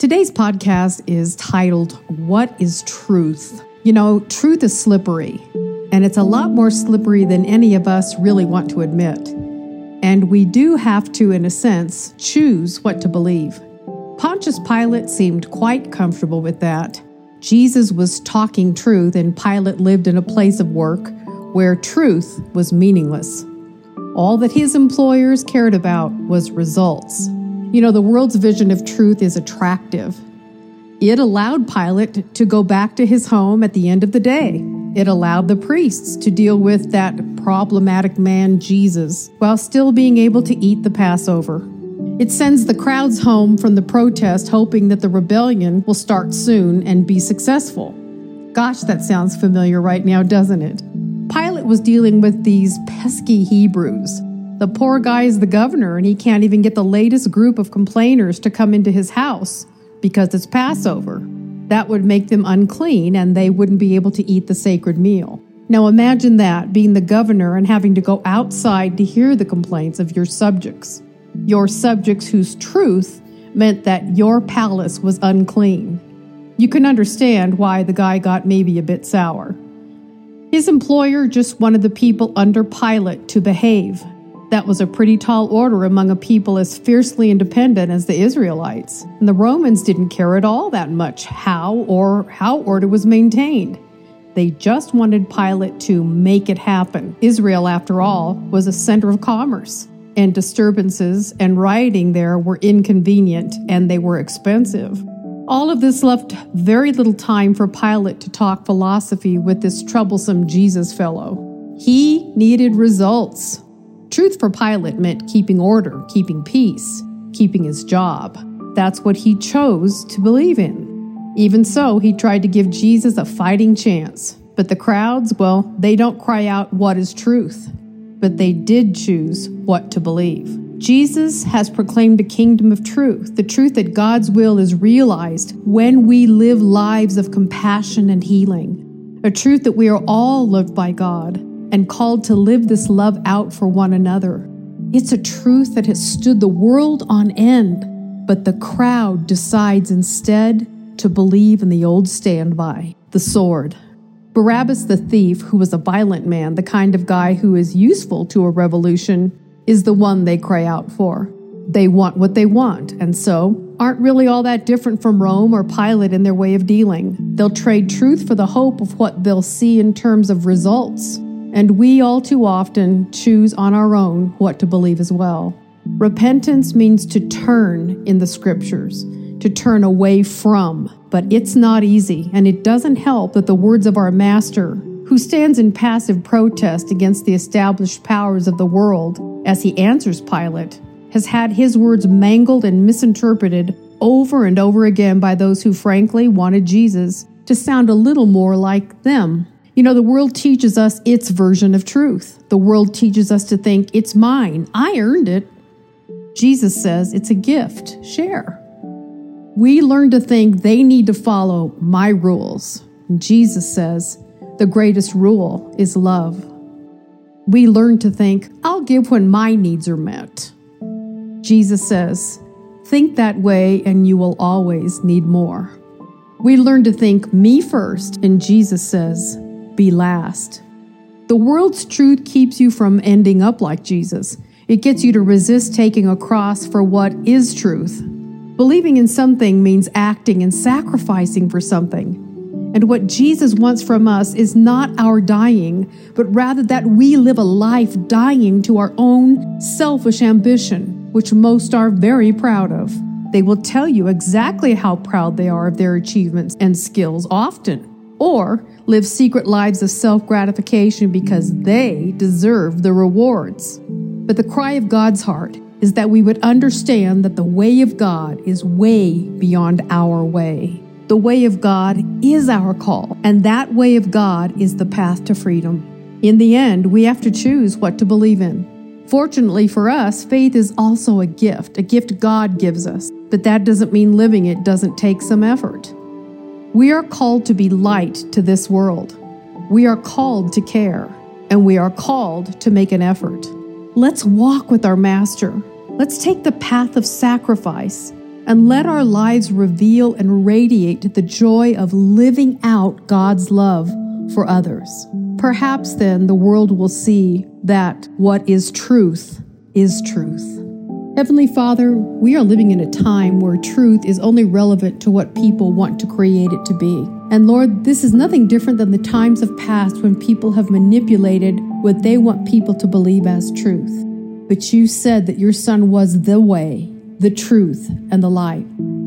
Today's podcast is titled, What is Truth? You know, truth is slippery, and it's a lot more slippery than any of us really want to admit. And we do have to, in a sense, choose what to believe. Pontius Pilate seemed quite comfortable with that. Jesus was talking truth, and Pilate lived in a place of work where truth was meaningless. All that his employers cared about was results. You know, the world's vision of truth is attractive. It allowed Pilate to go back to his home at the end of the day. It allowed the priests to deal with that problematic man, Jesus, while still being able to eat the Passover. It sends the crowds home from the protest, hoping that the rebellion will start soon and be successful. Gosh, that sounds familiar right now, doesn't it? Pilate was dealing with these pesky Hebrews the poor guy is the governor, and he can't even get the latest group of complainers to come into his house because it's Passover. That would make them unclean, and they wouldn't be able to eat the sacred meal. Now imagine that, being the governor and having to go outside to hear the complaints of your subjects. Your subjects whose truth meant that your palace was unclean. You can understand why the guy got maybe a bit sour. His employer just wanted the people under Pilate to behave that was a pretty tall order among a people as fiercely independent as the Israelites. And the Romans didn't care at all that much how or how order was maintained. They just wanted Pilate to make it happen. Israel, after all, was a center of commerce, and disturbances and rioting there were inconvenient and they were expensive. All of this left very little time for Pilate to talk philosophy with this troublesome Jesus fellow. He needed results. Truth for Pilate meant keeping order, keeping peace, keeping his job. That's what he chose to believe in. Even so, he tried to give Jesus a fighting chance. But the crowds, well, they don't cry out, What is truth? But they did choose what to believe. Jesus has proclaimed a kingdom of truth, the truth that God's will is realized when we live lives of compassion and healing, a truth that we are all loved by God and called to live this love out for one another. It's a truth that has stood the world on end, but the crowd decides instead to believe in the old standby the sword. Barabbas the thief, who was a violent man, the kind of guy who is useful to a revolution, is the one they cry out for. They want what they want, and so aren't really all that different from Rome or Pilate in their way of dealing. They'll trade truth for the hope of what they'll see in terms of results and we all too often choose on our own what to believe as well. Repentance means to turn in the scriptures, to turn away from, but it's not easy, and it doesn't help that the words of our Master, who stands in passive protest against the established powers of the world as he answers Pilate, has had his words mangled and misinterpreted over and over again by those who frankly wanted Jesus to sound a little more like them. You know, the world teaches us its version of truth. The world teaches us to think it's mine. I earned it. Jesus says it's a gift. Share. We learn to think they need to follow my rules. And Jesus says the greatest rule is love. We learn to think I'll give when my needs are met. Jesus says, think that way and you will always need more. We learn to think me first, and Jesus says, be last. The world's truth keeps you from ending up like Jesus. It gets you to resist taking a cross for what is truth. Believing in something means acting and sacrificing for something. And what Jesus wants from us is not our dying, but rather that we live a life dying to our own selfish ambition, which most are very proud of. They will tell you exactly how proud they are of their achievements and skills often or live secret lives of self gratification because they deserve the rewards. But the cry of God's heart is that we would understand that the way of God is way beyond our way. The way of God is our call, and that way of God is the path to freedom. In the end, we have to choose what to believe in. Fortunately for us, faith is also a gift, a gift God gives us, but that doesn't mean living it doesn't take some effort. We are called to be light to this world. We are called to care, and we are called to make an effort. Let's walk with our Master. Let's take the path of sacrifice and let our lives reveal and radiate the joy of living out God's love for others. Perhaps then the world will see that what is truth is truth. Heavenly Father, we are living in a time where truth is only relevant to what people want to create it to be. And Lord, this is nothing different than the times of past when people have manipulated what they want people to believe as truth. But you said that your Son was the way, the truth, and the light.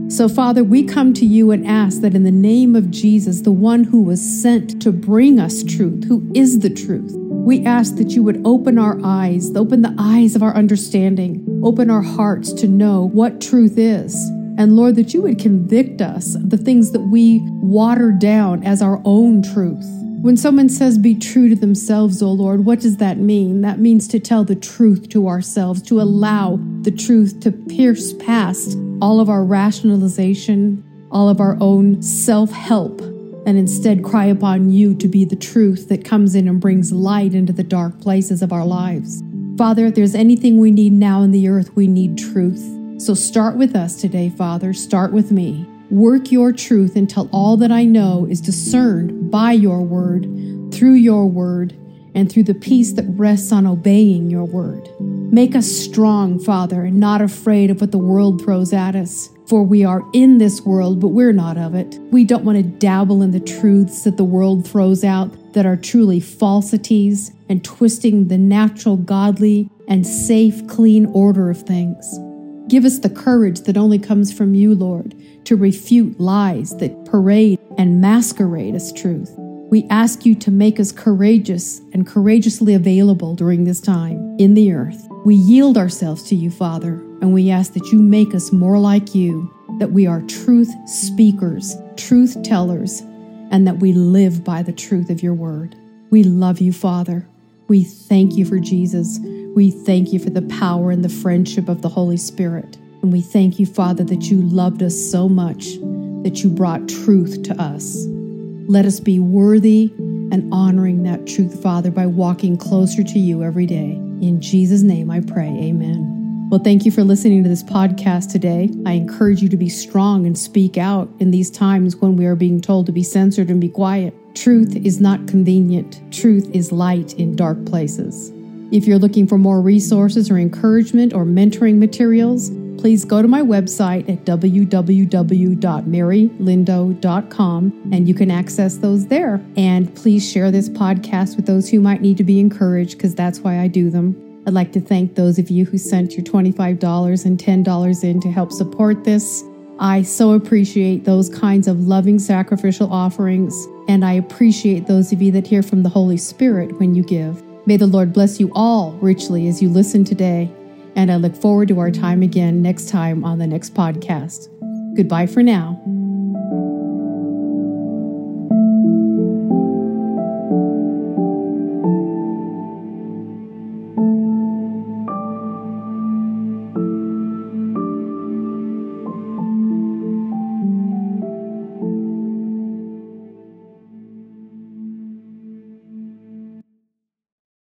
So, Father, we come to you and ask that in the name of Jesus, the one who was sent to bring us truth, who is the truth, we ask that you would open our eyes, open the eyes of our understanding, open our hearts to know what truth is. And Lord, that you would convict us of the things that we water down as our own truth. When someone says be true to themselves, O oh Lord, what does that mean? That means to tell the truth to ourselves, to allow the truth to pierce past all of our rationalization, all of our own self help, and instead cry upon you to be the truth that comes in and brings light into the dark places of our lives. Father, if there's anything we need now in the earth, we need truth. So start with us today, Father. Start with me. Work your truth until all that I know is discerned by your word, through your word, and through the peace that rests on obeying your word. Make us strong, Father, and not afraid of what the world throws at us. For we are in this world, but we're not of it. We don't want to dabble in the truths that the world throws out that are truly falsities and twisting the natural, godly, and safe, clean order of things. Give us the courage that only comes from you, Lord, to refute lies that parade and masquerade as truth. We ask you to make us courageous and courageously available during this time in the earth. We yield ourselves to you, Father, and we ask that you make us more like you, that we are truth speakers, truth tellers, and that we live by the truth of your word. We love you, Father. We thank you for Jesus. We thank you for the power and the friendship of the Holy Spirit. And we thank you, Father, that you loved us so much that you brought truth to us. Let us be worthy and honoring that truth, Father, by walking closer to you every day. In Jesus' name I pray. Amen. Well, thank you for listening to this podcast today. I encourage you to be strong and speak out in these times when we are being told to be censored and be quiet. Truth is not convenient, truth is light in dark places. If you're looking for more resources or encouragement or mentoring materials, please go to my website at www.marylindow.com and you can access those there. And please share this podcast with those who might need to be encouraged because that's why I do them. I'd like to thank those of you who sent your $25 and $10 in to help support this. I so appreciate those kinds of loving sacrificial offerings, and I appreciate those of you that hear from the Holy Spirit when you give. May the Lord bless you all richly as you listen today, and I look forward to our time again next time on the next podcast. Goodbye for now.